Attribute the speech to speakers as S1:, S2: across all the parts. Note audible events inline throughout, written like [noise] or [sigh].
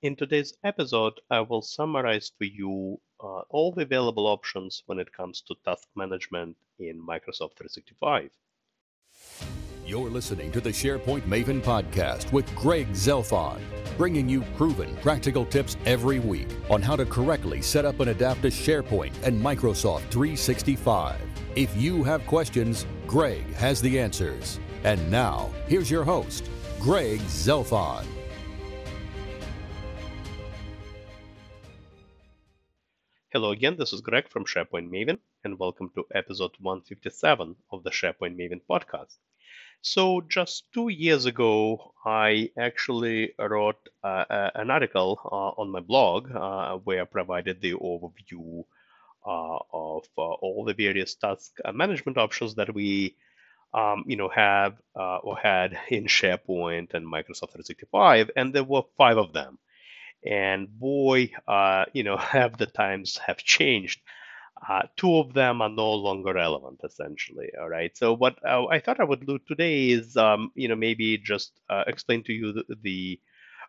S1: In today's episode, I will summarize for you uh, all the available options when it comes to task management in Microsoft 365.
S2: You're listening to the SharePoint Maven podcast with Greg Zelfond, bringing you proven practical tips every week on how to correctly set up and adapt to SharePoint and Microsoft 365. If you have questions, Greg has the answers. And now, here's your host, Greg Zelfond.
S1: Hello again, this is Greg from SharePoint Maven, and welcome to episode 157 of the SharePoint Maven podcast. So, just two years ago, I actually wrote uh, an article uh, on my blog uh, where I provided the overview uh, of uh, all the various task management options that we um, you know, have uh, or had in SharePoint and Microsoft 365, and there were five of them. And boy, uh, you know, [laughs] have the times have changed. Uh, two of them are no longer relevant, essentially. All right. So what uh, I thought I would do today is, um, you know, maybe just uh, explain to you the, the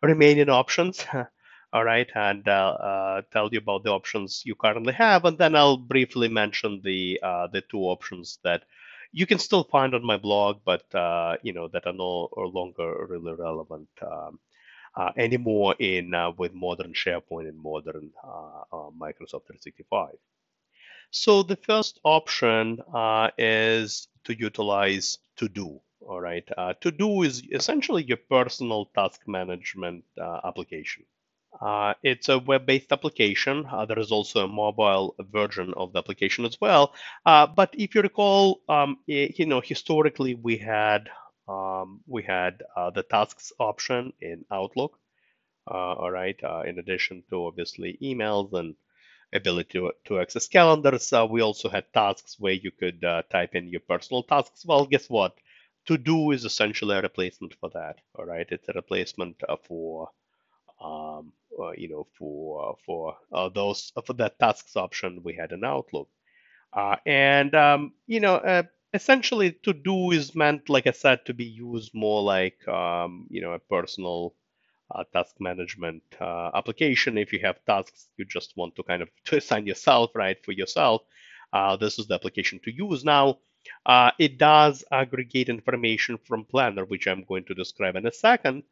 S1: remaining options. [laughs] all right, and uh, tell you about the options you currently have, and then I'll briefly mention the uh, the two options that you can still find on my blog, but uh, you know that are no longer really relevant um, uh, anymore in uh, with modern SharePoint and modern uh, uh, Microsoft 365. So the first option uh, is to utilize To Do. All right, To Do is essentially your personal task management application. Uh, it's a web-based application. Uh, there is also a mobile version of the application as well. Uh, but if you recall, um, it, you know, historically we had um, we had uh, the tasks option in Outlook. Uh, all right. Uh, in addition to obviously emails and ability to, to access calendars, we also had tasks where you could type in your personal tasks. Well, guess what? To do is essentially a replacement for that. All right. It's a replacement for um, uh, you know, for uh, for uh, those for that tasks option we had in Outlook, and um, you know, essentially to do is meant, like I said, to be used more like um, you know a personal uh, task management uh, application. If you have tasks you just want to kind of [laughs] to assign yourself, right, for yourself, uh, this is the application to use. Now, it does aggregate information from Planner, which I'm going to describe in a second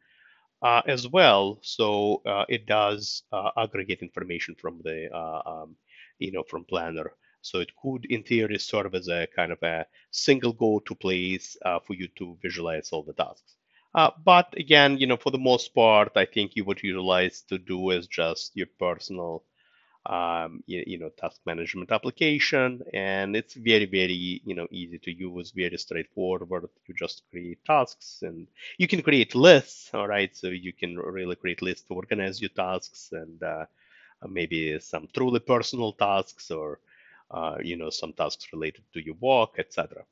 S1: uh, as well. So uh, it does uh, aggregate information from the, uh, um, you know, from Planner. So it could, in theory, serve as a kind of a single go-to place uh, for you to visualize all the tasks. Uh, but again, you know, for the most part, I think you would utilize to do as just your personal um, you, you, know task management application. And it's very very you know easy to use very straightforward. You just create tasks and you can create lists all right? So you can really create lists to organize your tasks and uh, maybe some truly personal tasks or you know some tasks related to your work etc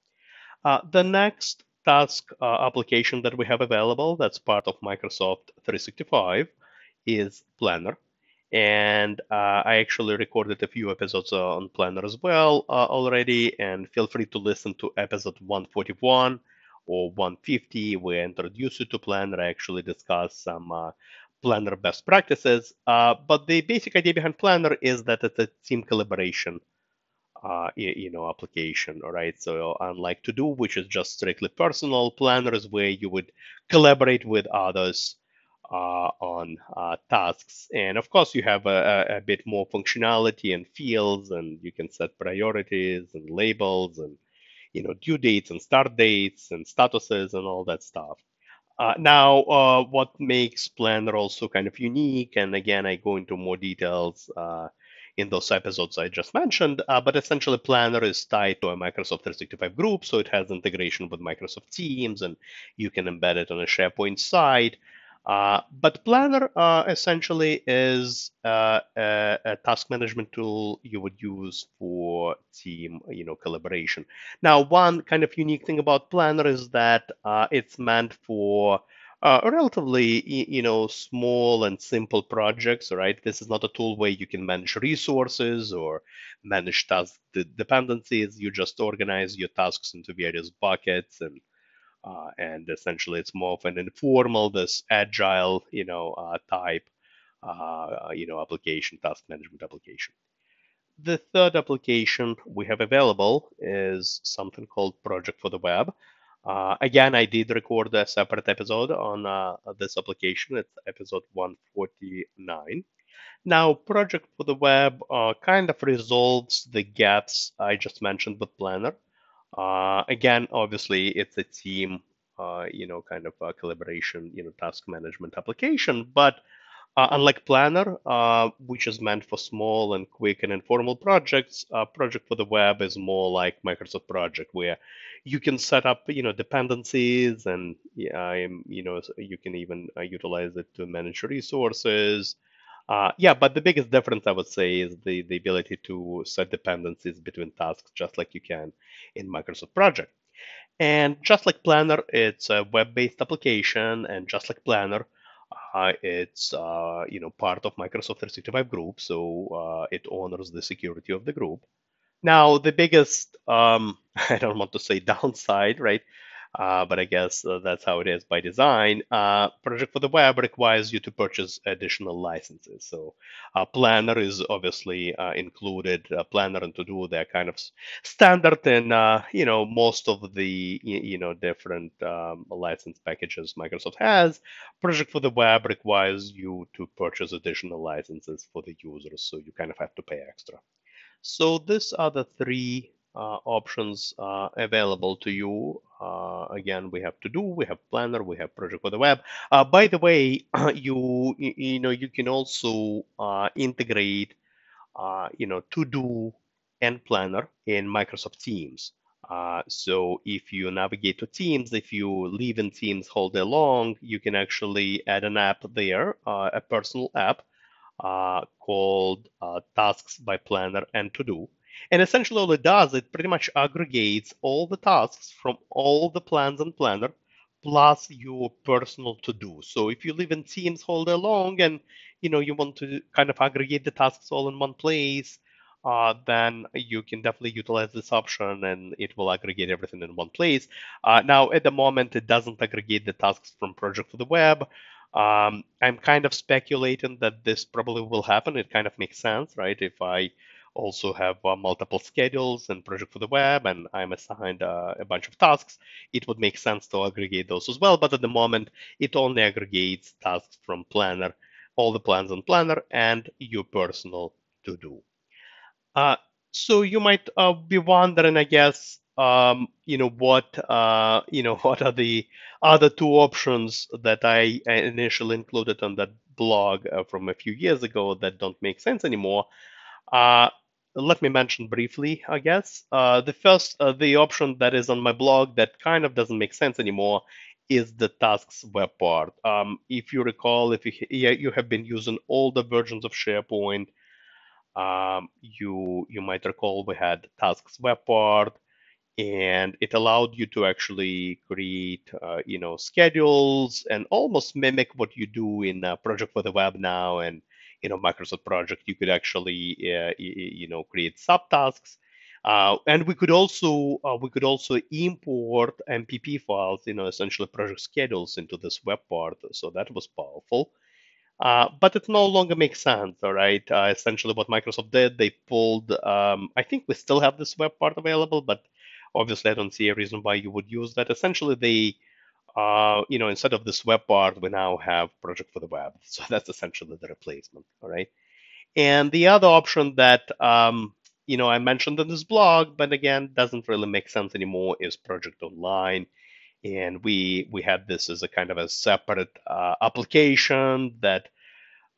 S1: uh, the next task uh, application that we have available that's part of microsoft 365 is planner and uh, I actually recorded a few episodes uh, on Planner as well uh, already. And feel free to listen to episode 141 or 150, where I introduce you to Planner. I actually discuss some uh, Planner best practices. Uh, but the basic idea behind Planner is that it's a team collaboration. Uh, you know, application, all right. So unlike To Do, which is just strictly personal, Planner is where you would collaborate with others uh, on uh, tasks. And of course, you have a, a, bit more functionality and fields, and you can set priorities and labels and you know due dates and start dates and statuses and all that stuff. Uh, now, uh, what makes Planner also kind of unique, and again, I go into more details uh, in those episodes I just mentioned, uh, but essentially Planner is tied to a Microsoft 365 group, so it has integration with Microsoft Teams, and you can embed it on a SharePoint site. Uh, but Planner uh, essentially is uh, a, a, task management tool you would use for team, you know, collaboration. Now, one kind of unique thing about Planner is that uh, it's meant for uh, relatively, you know, small and simple projects. Right? This is not a tool where you can manage resources or manage task dependencies. You just organize your tasks into various buckets and uh, and essentially it's more of an informal, this agile, you know, uh, type uh, you know, application, task management application. The third application we have available is something called Project for the Web. Uh, again, I did record a separate episode on uh, this application. It's episode 149. Now, Project for the Web uh, kind of resolves the gaps I just mentioned with Planner. Uh, again, obviously, it's a team, uh, you know, kind of collaboration, you know, task management application. But uh, unlike Planner, uh, which is meant for small and quick and informal projects, uh, Project for the Web is more like Microsoft Project, where you can set up, you know, dependencies, and you know, you can even utilize it to manage resources. Uh, yeah, but the biggest difference I would say is the, the ability to set dependencies between tasks just like you can in Microsoft Project. And just like Planner, it's a web-based application, and just like Planner, uh, it's uh, you know part of Microsoft 365 group, so uh, it honors the security of the group. Now, the biggest um, [laughs] I don't want to say [laughs] downside, right? Uh, but I guess uh, that's how it is by design. Uh, Project for the Web requires you to purchase additional licenses. So uh, Planner is obviously uh, included. Uh, Planner and To-Do, they're kind of standard in, you know, most of the, you know, different um, license packages Microsoft has. Project for the Web requires you to purchase additional licenses for the users. So you kind of have to pay extra. So these are the three uh, options uh, available to you. Uh, again, we have To-Do, we have Planner, we have Project for the Web. by the way, [clears throat] you you know you can also integrate you know To-Do and Planner in Microsoft Teams. Uh, so if you navigate to Teams, if you leave in Teams all day long, you can actually add an app there, uh, a personal app uh, called Tasks by Planner and To Do. And essentially all it does, it pretty much aggregates all the tasks from all the plans and planner plus your personal to do. So if you live in teams all day long and you know you want to kind of aggregate the tasks all in one place, uh, then you can definitely utilize this option and it will aggregate everything in one place. Uh, now, at the moment, it doesn't aggregate the tasks from Project for the Web. Um, I'm kind of speculating that this probably will happen. It kind of makes sense, right? If I also have uh, multiple schedules and project for the web and I'm assigned uh, a bunch of tasks, it would make sense to aggregate those as well. But at the moment, it only aggregates tasks from Planner, all the plans on Planner and your personal to do. Uh, so you might uh, be wondering, I guess, um, you know, what, uh, you know, [laughs] what are the other two options that I initially included on that blog uh, from a few years ago that don't make sense anymore. Uh, let me mention briefly, I guess. Uh, the first, uh, the option that is on my blog that kind of doesn't make sense anymore is the tasks web part. Um, if you recall, if you, you have been using older versions of SharePoint, um, you you might recall we had tasks web part, and it allowed you to actually create uh, you know schedules and almost mimic what you do in Project for the Web now and you know Microsoft project, you could actually uh, you know create subtasks. Uh, and we could also uh, we could also import MPP files, you know, essentially project schedules into this web part. So that was powerful. Uh, but it no longer makes sense, all right? Uh, essentially, what Microsoft did, they pulled. Um, I think we still have this web part available, but obviously, I don't see a reason why you would use that. Essentially, they uh, you know, instead of this web part, we now have Project for the Web. [laughs] So that's essentially the replacement, all right? And the other option that, um, you know, I mentioned in this blog, but again, doesn't really make sense anymore is Project Online. And we we had this as a kind of a separate uh, application that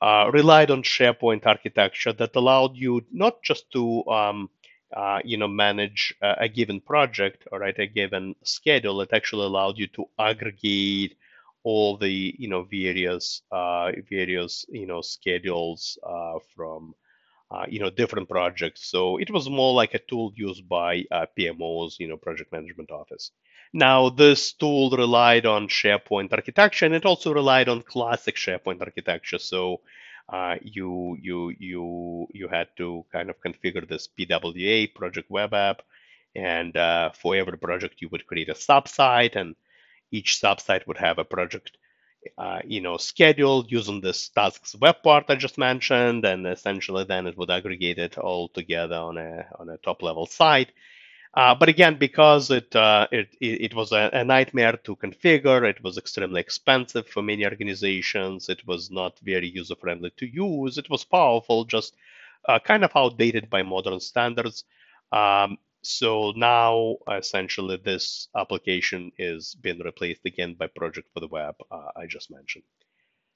S1: uh, relied on SharePoint architecture that allowed you not just to um, uh, you know manage a, a, given project or right a given schedule it actually allowed you to aggregate all the you know various uh, various you know schedules uh, from uh, you know different projects. So it was more like a tool used by uh, PMOs you know project management office. Now this tool relied on SharePoint architecture and it also relied on classic SharePoint architecture. So uh, you you you you had to kind of configure this PWA project web app, and uh, for every project you would create a subsite, and each subsite would have a project uh, you know, scheduled using this tasks web part I just mentioned, and essentially then it would aggregate it all together on a on a top level site. Uh, but again, because it, uh, it, it was a, a, nightmare to configure, it was extremely expensive for many organizations. It was not very user friendly to use. It was powerful, just uh, kind of outdated by modern standards. Um, so now, essentially, this application is being replaced again by Project for the Web uh, I just mentioned.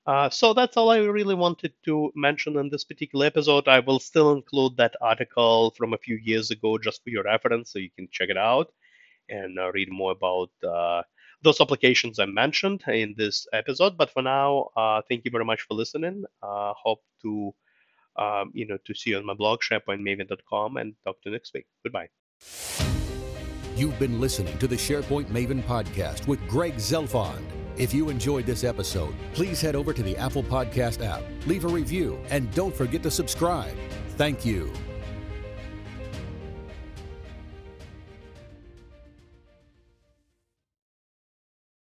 S1: Uh, so that's all I really wanted to mention in this particular episode. I will still include that article from a few years ago just for your reference, so you can check it out and uh, read more about uh, those applications I mentioned in this episode. But for now, uh, thank you very much for listening. Uh, hope to um, you know to see you on my blog sharepointmaven.com and talk to you next week. Goodbye.
S2: You've been listening to the SharePoint Maven podcast with Greg Zelfond. If you enjoyed this episode, please head over to the Apple Podcast app, leave a review, and don't forget to subscribe. Thank you.